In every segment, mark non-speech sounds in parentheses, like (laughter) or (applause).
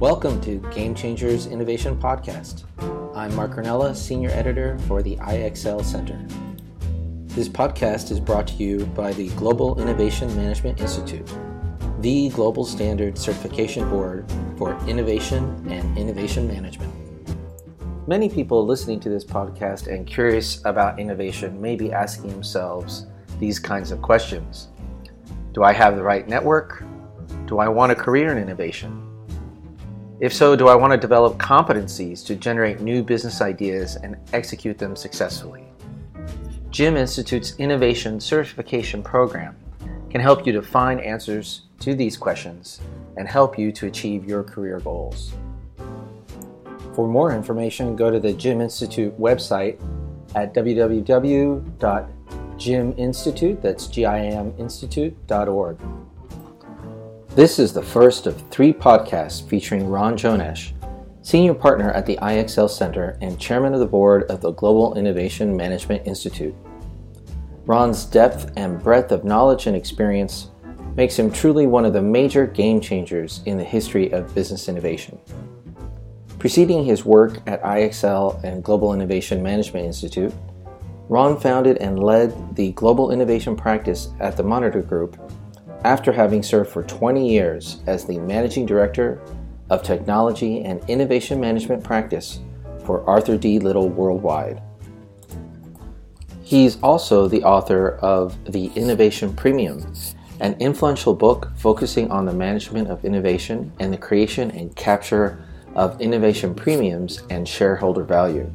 Welcome to Game Changers Innovation Podcast. I'm Mark Cornella, Senior Editor for the IXL Center. This podcast is brought to you by the Global Innovation Management Institute, the global standard certification board for innovation and innovation management. Many people listening to this podcast and curious about innovation may be asking themselves these kinds of questions Do I have the right network? Do I want a career in innovation? If so, do I want to develop competencies to generate new business ideas and execute them successfully? GIM Institute's Innovation Certification Program can help you to find answers to these questions and help you to achieve your career goals. For more information, go to the JIM Institute website at www.giminstitute, that's G-I-M institute.org. This is the first of three podcasts featuring Ron Jonash, Senior Partner at the IXL Center and Chairman of the Board of the Global Innovation Management Institute. Ron's depth and breadth of knowledge and experience makes him truly one of the major game changers in the history of business innovation. Preceding his work at IXL and Global Innovation Management Institute, Ron founded and led the global innovation practice at the Monitor Group after having served for 20 years as the Managing Director of Technology and Innovation Management Practice for Arthur D. Little Worldwide. He's also the author of The Innovation Premium, an influential book focusing on the management of innovation and the creation and capture of innovation premiums and shareholder value.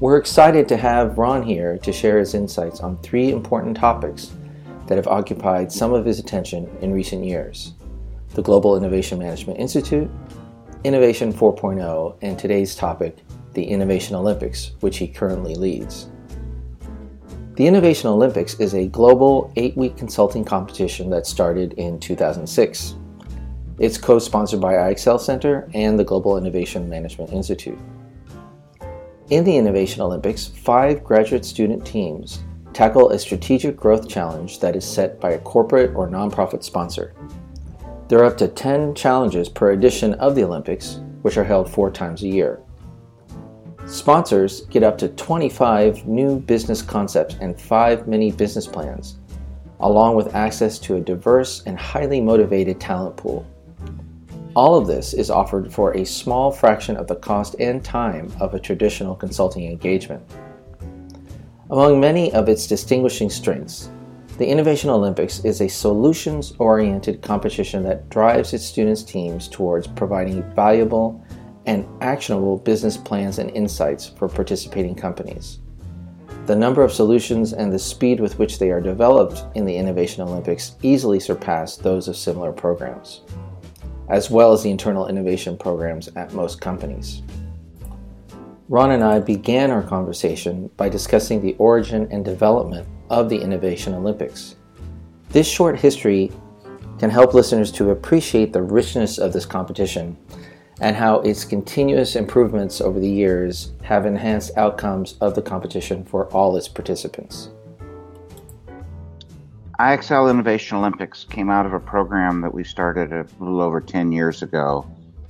We're excited to have Ron here to share his insights on three important topics that have occupied some of his attention in recent years the Global Innovation Management Institute, Innovation 4.0, and today's topic, the Innovation Olympics, which he currently leads. The Innovation Olympics is a global eight week consulting competition that started in 2006. It's co sponsored by IXL Center and the Global Innovation Management Institute. In the Innovation Olympics, five graduate student teams tackle a strategic growth challenge that is set by a corporate or nonprofit sponsor. There are up to 10 challenges per edition of the Olympics, which are held four times a year. Sponsors get up to 25 new business concepts and 5 mini business plans, along with access to a diverse and highly motivated talent pool. All of this is offered for a small fraction of the cost and time of a traditional consulting engagement. Among many of its distinguishing strengths, the Innovation Olympics is a solutions oriented competition that drives its students' teams towards providing valuable and actionable business plans and insights for participating companies. The number of solutions and the speed with which they are developed in the Innovation Olympics easily surpass those of similar programs, as well as the internal innovation programs at most companies. Ron and I began our conversation by discussing the origin and development of the Innovation Olympics. This short history can help listeners to appreciate the richness of this competition and how its continuous improvements over the years have enhanced outcomes of the competition for all its participants. IXL Innovation Olympics came out of a program that we started a little over 10 years ago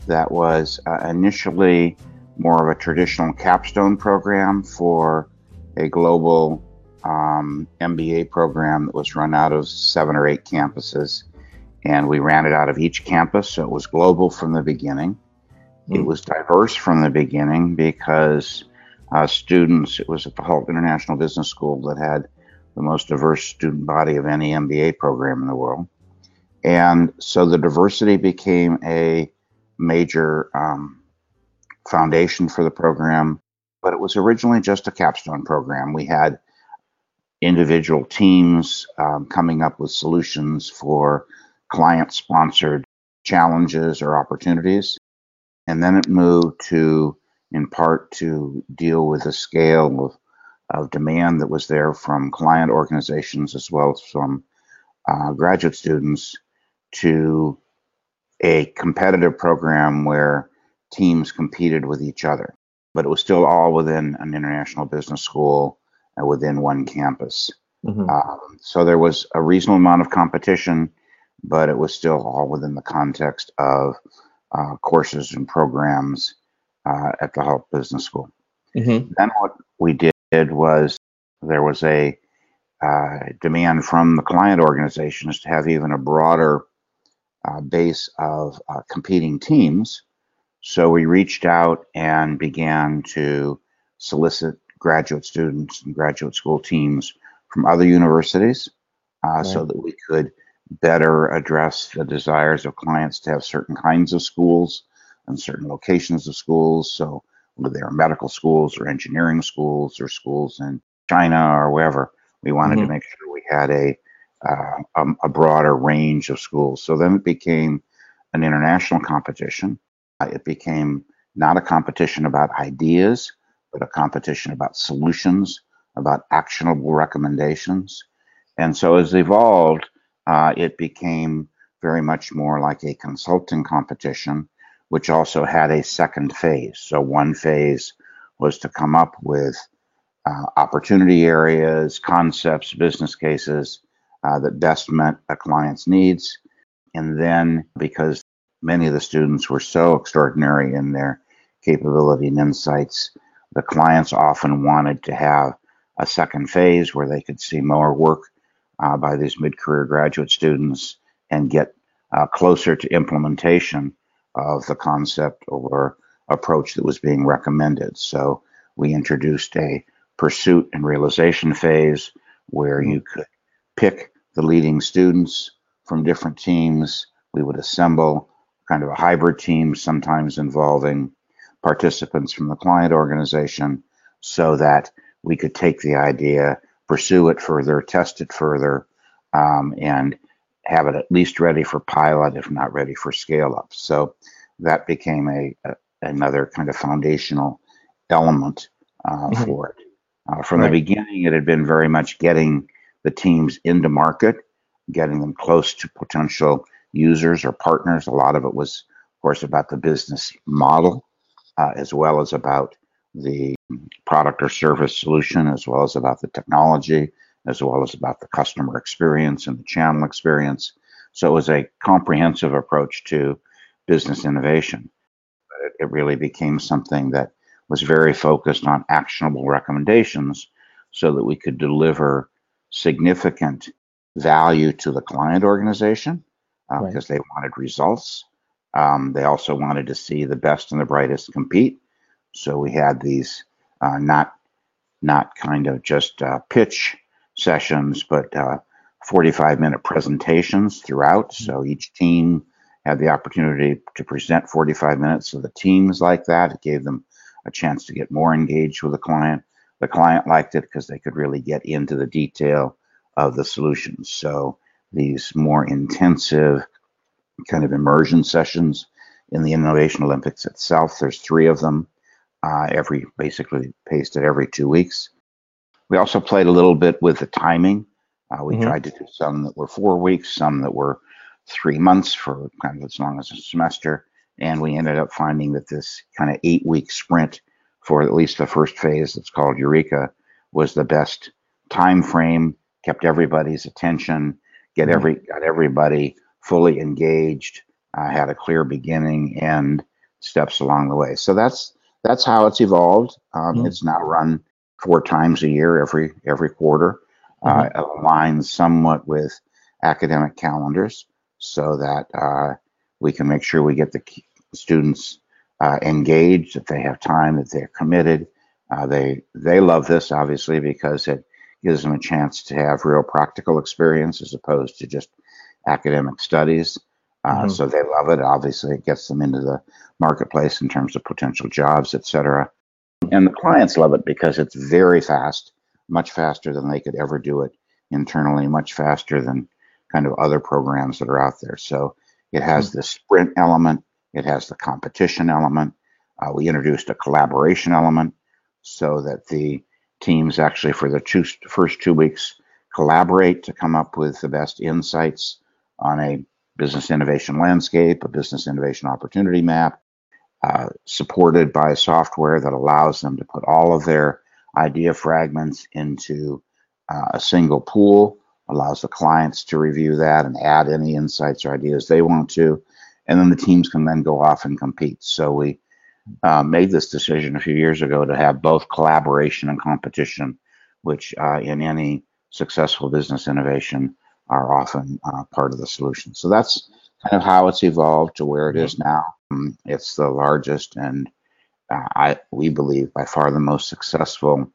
that was uh, initially more of a traditional capstone program for a global um, MBA program that was run out of seven or eight campuses. And we ran it out of each campus, so it was global from the beginning. Mm. It was diverse from the beginning because uh, students, it was at the Hult International Business School that had the most diverse student body of any MBA program in the world. And so the diversity became a major um, foundation for the program, but it was originally just a capstone program. We had individual teams um, coming up with solutions for client sponsored challenges or opportunities. And then it moved to, in part, to deal with the scale of, of demand that was there from client organizations as well as from uh, graduate students to a competitive program where teams competed with each other, but it was still all within an international business school and within one campus. Mm-hmm. Um, so there was a reasonable amount of competition, but it was still all within the context of uh, courses and programs uh, at the Hult Business School. Mm-hmm. Then what we did was there was a uh, demand from the client organizations to have even a broader uh, base of uh, competing teams. So we reached out and began to solicit graduate students and graduate school teams from other universities uh, right. so that we could better address the desires of clients to have certain kinds of schools and certain locations of schools. So whether they are medical schools or engineering schools or schools in China or wherever, we wanted mm-hmm. to make sure we had a, uh, a, a broader range of schools. So then it became an international competition. It became not a competition about ideas, but a competition about solutions, about actionable recommendations. And so as it evolved, uh, it became very much more like a consulting competition, which also had a second phase. So one phase was to come up with uh, opportunity areas, concepts, business cases uh, that best met a client's needs. And then because many of the students were so extraordinary in their capability and insights, the clients often wanted to have a second phase where they could see more work uh, by these mid-career graduate students and get uh, closer to implementation of the concept or approach that was being recommended. So we introduced a pursuit and realization phase where you could pick the leading students from different teams. We would assemble kind of a hybrid team, sometimes involving participants from the client organization, so that we could take the idea, pursue it further, test it further, um, and have it at least ready for pilot, if not ready for scale up. So that became a, a another kind of foundational element uh, mm-hmm. for it. Uh, from right. the beginning, it had been very much getting the teams into market, getting them close to potential users or partners. A lot of it was, of course, about the business model, uh, as well as about the product or service solution, as well as about the technology, as well as about the customer experience and the channel experience. So it was a comprehensive approach to business innovation. It, it really became something that was very focused on actionable recommendations so that we could deliver significant value to the client organization uh, right. because they wanted results. Um, they also wanted to see the best and the brightest compete. So we had these uh, not not kind of just uh, pitch sessions, but uh, 45 minute presentations throughout. Mm-hmm. So each team had the opportunity to present 45 minutes. So the teams like that. It gave them a chance to get more engaged with the client. The client liked it because they could really get into the detail of the solutions. So these more intensive kind of immersion sessions in the Innovation Olympics itself. There's three of them, uh, every basically paced every two weeks. We also played a little bit with the timing. Uh, we mm-hmm. tried to do some that were four weeks, some that were three months for kind of as long as a semester. And we ended up finding that this kind of eight week sprint for at least the first phase that's called Eureka was the best time frame, kept everybody's attention, get mm-hmm. every got everybody fully engaged, uh, had a clear beginning and steps along the way. So that's that's how it's evolved. Um, mm-hmm. It's now run four times a year, every every quarter. Uh, mm-hmm. Aligns somewhat with academic calendars so that uh, we can make sure we get the students uh, engaged, that they have time, that they're committed. Uh, they they love this obviously because it gives them a chance to have real practical experience as opposed to just academic studies. Uh, mm-hmm. So they love it. Obviously, it gets them into the marketplace in terms of potential jobs, etc. And the clients love it because it's very fast, much faster than they could ever do it internally, much faster than kind of other programs that are out there. So it has mm-hmm. the sprint element, it has the competition element. Uh, we introduced a collaboration element so that the teams actually, for the two, first two weeks, collaborate to come up with the best insights on a business innovation landscape, a business innovation opportunity map, uh, supported by software that allows them to put all of their idea fragments into uh, a single pool, allows the clients to review that and add any insights or ideas they want to, and then the teams can then go off and compete. So we uh, made this decision a few years ago to have both collaboration and competition, which uh, in any successful business innovation are often uh, part of the solution. So that's kind of how it's evolved to where it is now. Um, it's the largest and uh, I we believe by far the most successful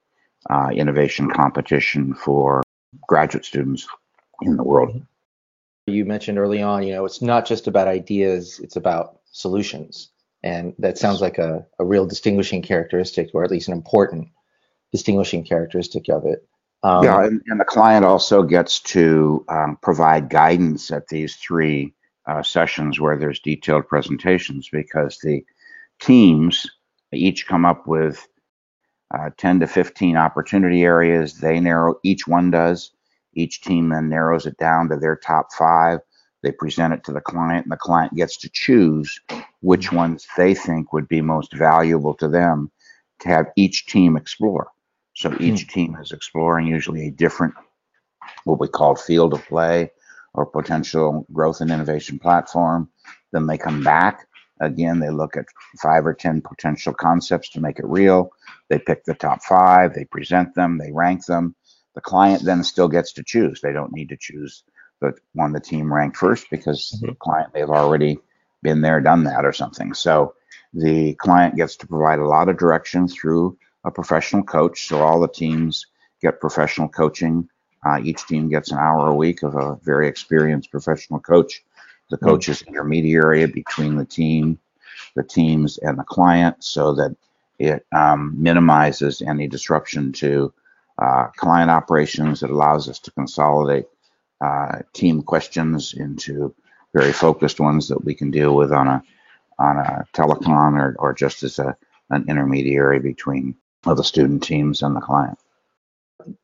uh, innovation competition for graduate students in the world. You mentioned early on, you know, it's not just about ideas; it's about solutions, and that sounds like a, a real distinguishing characteristic, or at least an important distinguishing characteristic of it. Um, yeah, and, and, the client also gets to um, provide guidance at these three uh, sessions where there's detailed presentations because the teams each come up with uh, 10 to 15 opportunity areas. They narrow, each one does. Each team then narrows it down to their top five. They present it to the client, and the client gets to choose which mm-hmm. ones they think would be most valuable to them to have each team explore. So each mm. team is exploring usually a different, what we call field of play or potential growth and innovation platform. Then they come back. Again, they look at five or 10 potential concepts to make it real. They pick the top five, they present them, they rank them. The client then still gets to choose. They don't need to choose the one the team ranked first because mm-hmm. the client may have already been there, done that, or something. So the client gets to provide a lot of direction through a professional coach. So all the teams get professional coaching. Uh, each team gets an hour a week of a very experienced professional coach. The hmm. coach is intermediary between the team, the teams, and the client, so that it um, minimizes any disruption to uh, client operations. It allows us to consolidate uh, team questions into very focused ones that we can deal with on a on a telecon or, or just as a, an intermediary between the student teams and the client.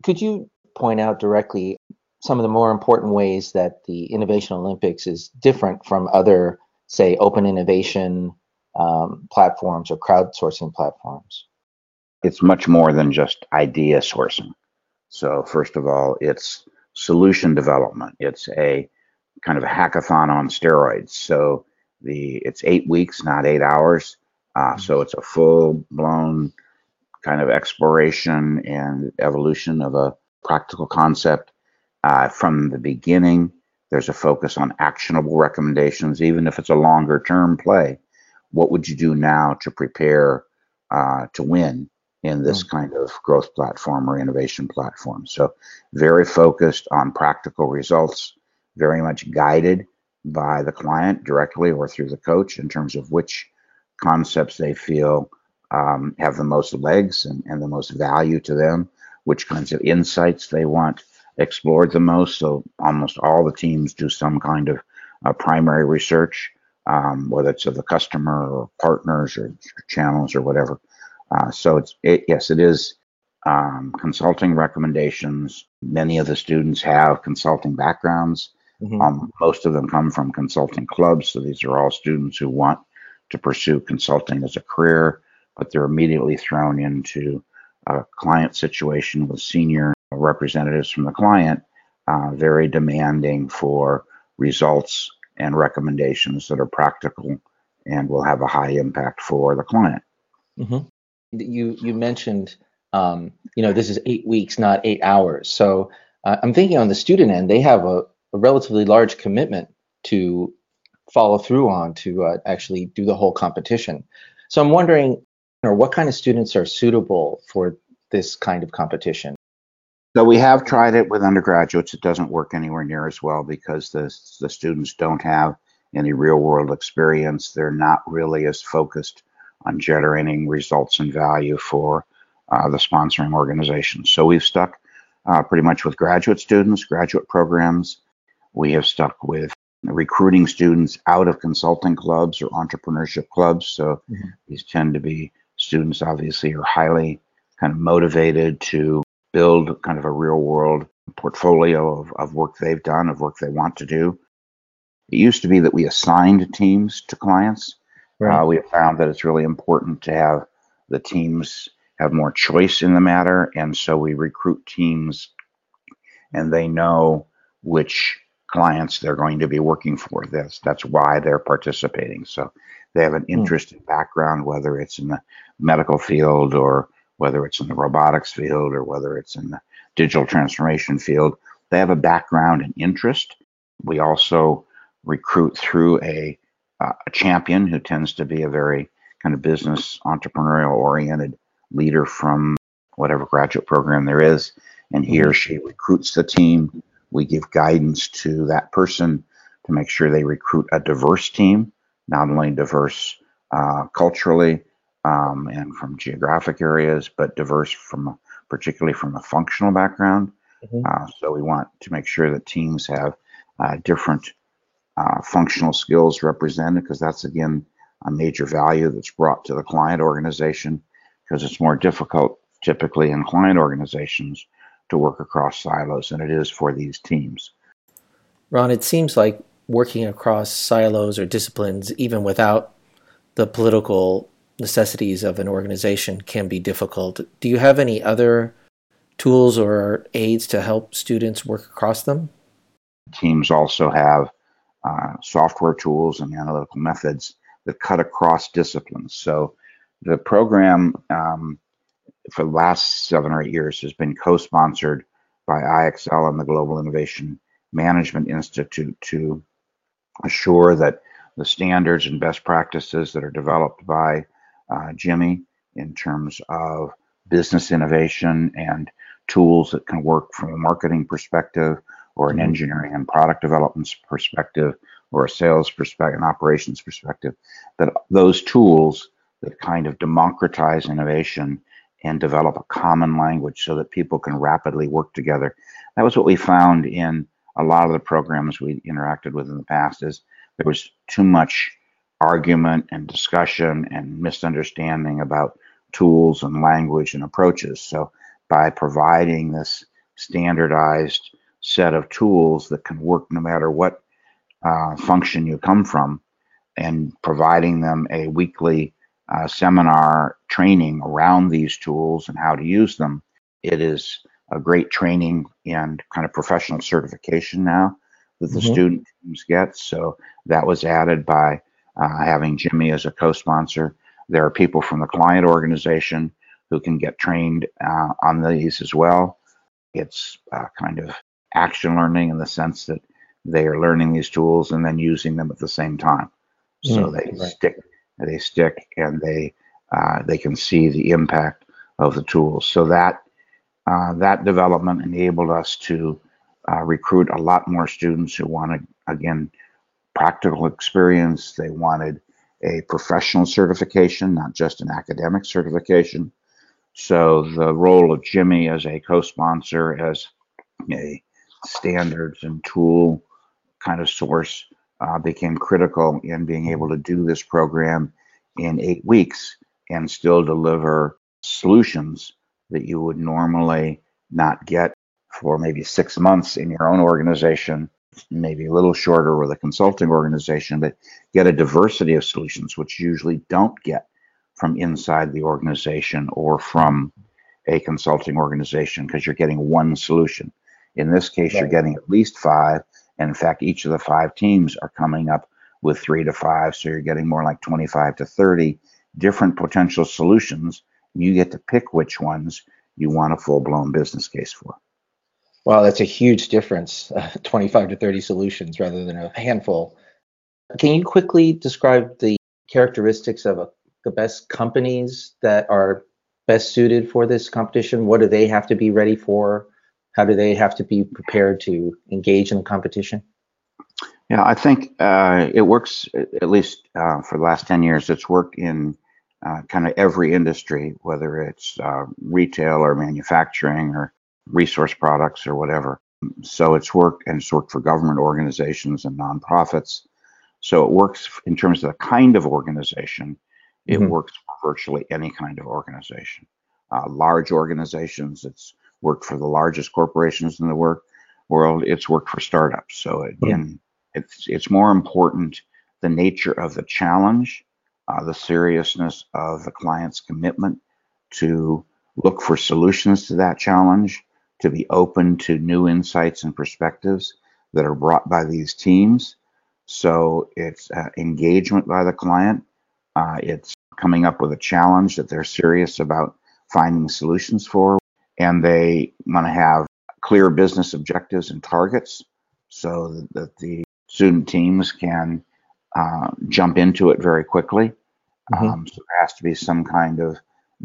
Could you point out directly some of the more important ways that the Innovation Olympics is different from other, say, open innovation um, platforms or crowdsourcing platforms? It's much more than just idea sourcing. So, first of all, it's solution development. It's a kind of a hackathon on steroids. So, the it's eight weeks, not eight hours. Uh, so it's a full blown kind of exploration and evolution of a practical concept uh, from the beginning. There's a focus on actionable recommendations, even if it's a longer term play. What would you do now to prepare uh, to win in this mm. kind of growth platform or innovation platform? So, very focused on practical results, very much guided by the client directly or through the coach in terms of which concepts they feel um, have the most legs and, and the most value to them, which kinds of insights they want explored the most. So almost all the teams do some kind of uh, primary research, um, whether it's of the customer or partners or channels or whatever. Uh, so it's it, yes, it is um, consulting recommendations. Many of the students have consulting backgrounds. Mm-hmm. Um, most of them come from consulting clubs. So these are all students who want to pursue consulting as a career but they're immediately thrown into a client situation with senior representatives from the client, uh, very demanding for results and recommendations that are practical and will have a high impact for the client. Mm-hmm. You you mentioned um, you know this is eight weeks, not eight hours. So uh, I'm thinking on the student end, they have a, a relatively large commitment to follow through on to uh, actually do the whole competition. So I'm wondering, or what kind of students are suitable for this kind of competition? So we have tried it with undergraduates. It doesn't work anywhere near as well because the, the students don't have any real world experience. They're not really as focused on generating results and value for uh, the sponsoring organization. So we've stuck uh, pretty much with graduate students, graduate programs. We have stuck with recruiting students out of consulting clubs or entrepreneurship clubs. So mm-hmm. these tend to be students obviously are highly kind of motivated to build kind of a real world portfolio of, of work they've done, of work they want to do. It used to be that we assigned teams to clients. Right. Uh, we have found that it's really important to have the teams have more choice in the matter. And so we recruit teams and they know which clients they're going to be working for. That's that's why they're participating. So they have an hmm. interest in background, whether it's in the medical field or whether it's in the robotics field or whether it's in the digital transformation field. They have a background and interest. We also recruit through a, uh, a champion who tends to be a very kind of business entrepreneurial oriented leader from whatever graduate program there is. And he or she recruits the team. We give guidance to that person to make sure they recruit a diverse team not only diverse uh, culturally um, and from geographic areas, but diverse from particularly from a functional background. Mm-hmm. Uh, so we want to make sure that teams have uh, different uh, functional skills represented because that's again a major value that's brought to the client organization because it's more difficult typically in client organizations to work across silos than it is for these teams. Ron, it seems like working across silos or disciplines, even without the political necessities of an organization, can be difficult. Do you have any other tools or aids to help students work across them? Teams also have uh, software tools and analytical methods that cut across disciplines. So the program um, for the last seven or eight years has been co-sponsored by IXL and the Global Innovation Management Institute to assure that the standards and best practices that are developed by uh, GIMI in terms of business innovation and tools that can work from a marketing perspective or an engineering and product development perspective or a sales perspective and operations perspective that those tools that kind of democratize innovation and develop a common language so that people can rapidly work together that was what we found in a lot of the programs we interacted with in the past is there was too much argument and discussion and misunderstanding about tools and language and approaches. So by providing this standardized set of tools that can work no matter what uh, function you come from, and providing them a weekly uh, seminar training around these tools and how to use them, it is a great training and kind of professional certification now that the mm-hmm. student teams get. So that was added by uh, having GIMI as a co-sponsor. There are people from the client organization who can get trained uh, on these as well. It's uh, kind of action learning in the sense that they are learning these tools and then using them at the same time. So mm, they right. stick, they stick, and they uh, they can see the impact of the tools. So that uh, that development enabled us to uh, recruit a lot more students who wanted, again, practical experience. They wanted a professional certification, not just an academic certification. So the role of GIMI as a co-sponsor, as a standards and tool kind of source, uh, became critical in being able to do this program in eight weeks and still deliver solutions that you would normally not get for maybe six months in your own organization, maybe a little shorter with a consulting organization, but get a diversity of solutions, which usually don't get from inside the organization or from a consulting organization because you're getting one solution. In this case, right. you're getting at least five. And in fact, each of the five teams are coming up with three to five. So you're getting more like 25 to 30 different potential solutions you get to pick which ones you want a full blown business case for. Wow, that's a huge difference uh, (laughs) 25 to 30 solutions rather than a handful. Can you quickly describe the characteristics of a, the best companies that are best suited for this competition? What do they have to be ready for? How do they have to be prepared to engage in the competition? Yeah, I think uh, it works, at least uh, for the last 10 years, it's worked in uh, kind of every industry, whether it's uh, retail or manufacturing or resource products or whatever. So it's worked and it's worked for government organizations and nonprofits. So it works in terms of the kind of organization. It mm-hmm. works for virtually any kind of organization. Uh, large organizations, it's worked for the largest corporations in the work world. It's worked for startups. So again, it's it's more important the nature of the challenge uh, the seriousness of the client's commitment to look for solutions to that challenge, to be open to new insights and perspectives that are brought by these teams. So it's uh, engagement by the client. Uh, it's coming up with a challenge that they're serious about finding solutions for, and they want to have clear business objectives and targets so that the student teams can uh, jump into it very quickly. Mm-hmm. Um, so there has to be some kind of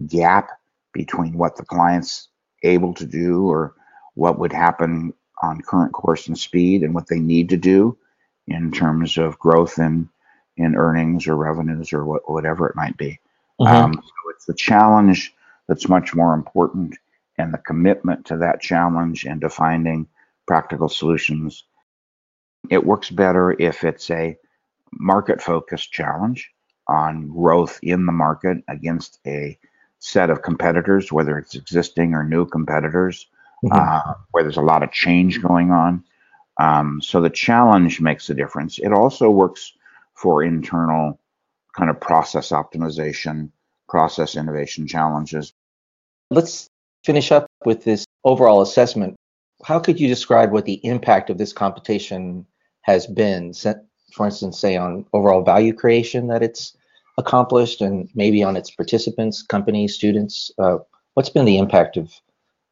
gap between what the client's able to do or what would happen on current course and speed and what they need to do in terms of growth in in earnings or revenues or what, whatever it might be. Mm-hmm. Um, so it's the challenge that's much more important and the commitment to that challenge and to finding practical solutions. It works better if it's a market focused challenge on growth in the market against a set of competitors, whether it's existing or new competitors, mm-hmm. uh, where there's a lot of change going on. Um, so the challenge makes a difference. It also works for internal kind of process optimization, process innovation challenges. Let's finish up with this overall assessment. How could you describe what the impact of this competition has been, for instance, say on overall value creation that it's accomplished and maybe on its participants, companies, students? Uh, what's been the impact of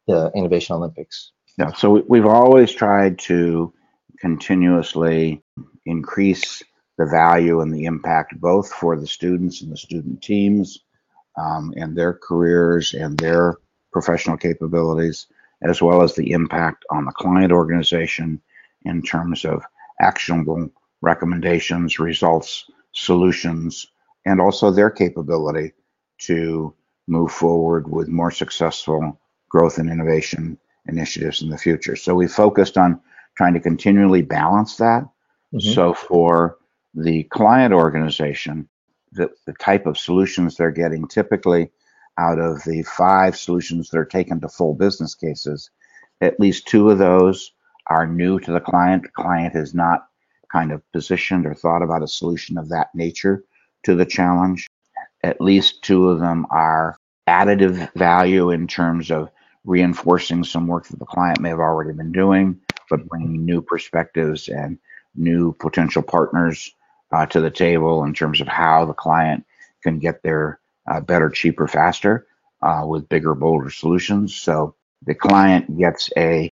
the Innovation Olympics? Yeah, so we've always tried to continuously increase the value and the impact both for the students and the student teams um, and their careers and their professional capabilities, as well as the impact on the client organization in terms of actionable recommendations, results, solutions, and also their capability to move forward with more successful growth and innovation initiatives in the future. So we focused on trying to continually balance that. Mm-hmm. So for the client organization, the, the type of solutions they're getting typically out of the five solutions that are taken to full business cases, at least two of those are new to the client. The client has not kind of positioned or thought about a solution of that nature to the challenge. At least two of them are additive value in terms of reinforcing some work that the client may have already been doing, but bringing new perspectives and new potential partners uh, to the table in terms of how the client can get there uh, better, cheaper, faster uh, with bigger, bolder solutions. So the client gets a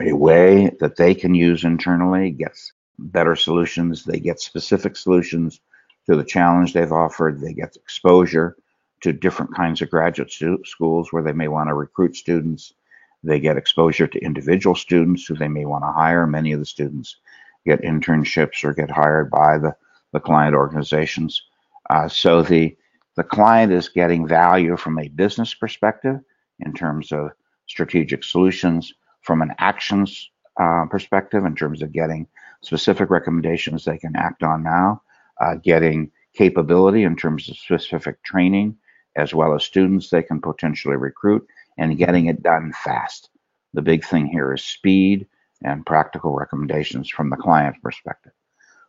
a way that they can use internally, gets better solutions. They get specific solutions to the challenge they've offered. They get exposure to different kinds of graduate stu- schools where they may want to recruit students. They get exposure to individual students who they may want to hire. Many of the students get internships or get hired by the, the client organizations. Uh, so the the client is getting value from a business perspective in terms of strategic solutions, from an actions uh, perspective in terms of getting specific recommendations they can act on now, uh, getting capability in terms of specific training, as well as students they can potentially recruit, and getting it done fast. The big thing here is speed and practical recommendations from the client perspective.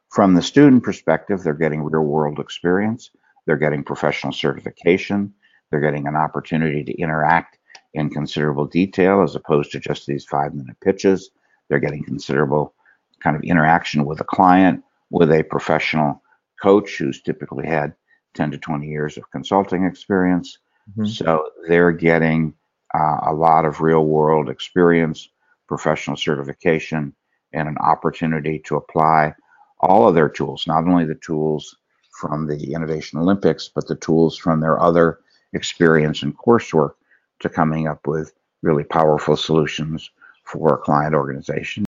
From the student perspective, they're getting real world experience, they're getting professional certification, they're getting an opportunity to interact in considerable detail as opposed to just these five minute pitches. They're getting considerable kind of interaction with a client, with a professional coach who's typically had 10 to 20 years of consulting experience. Mm-hmm. So they're getting uh, a lot of real world experience, professional certification, and an opportunity to apply all of their tools, not only the tools from the Innovation Olympics, but the tools from their other experience and coursework to coming up with really powerful solutions for a client organization.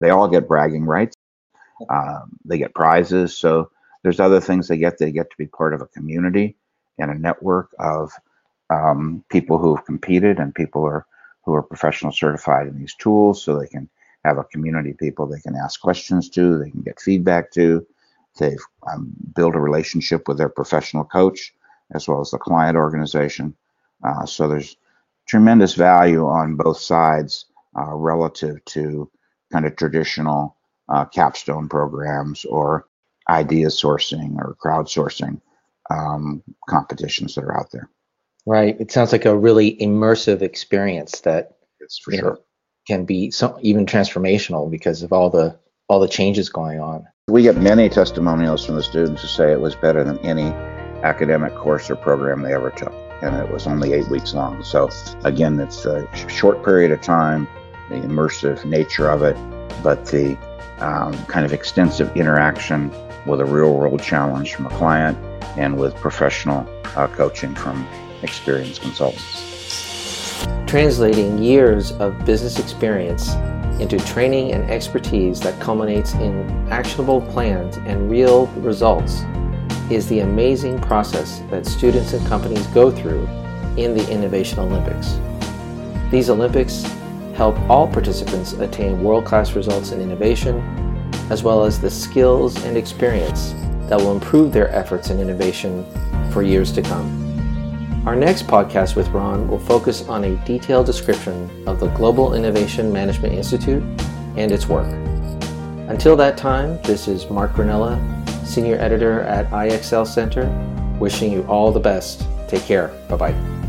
They all get bragging rights. Um, they get prizes. So there's other things they get. They get to be part of a community and a network of um, people who have competed and people are who are professional certified in these tools, so they can have a community of people they can ask questions to, they can get feedback to. They've um, built a relationship with their professional coach as well as the client organization. Uh, so there's tremendous value on both sides uh, relative to kind of traditional uh, capstone programs or idea sourcing or crowdsourcing um, competitions that are out there. Right. It sounds like a really immersive experience that sure. Know, can be so, even transformational because of all the all the changes going on. We get many testimonials from the students who say it was better than any academic course or program they ever took. And it was only eight weeks long. So, again, it's a short period of time, the immersive nature of it, but the um, kind of extensive interaction with a real world challenge from a client and with professional uh, coaching from experienced consultants. Translating years of business experience into training and expertise that culminates in actionable plans and real results is the amazing process that students and companies go through in the Innovation Olympics. These Olympics help all participants attain world class results in innovation, as well as the skills and experience that will improve their efforts in innovation for years to come. Our next podcast with Ron will focus on a detailed description of the Global Innovation Management Institute and its work. Until that time, this is Mark Granella, Senior Editor at IXL Center, wishing you all the best. Take care. Bye bye.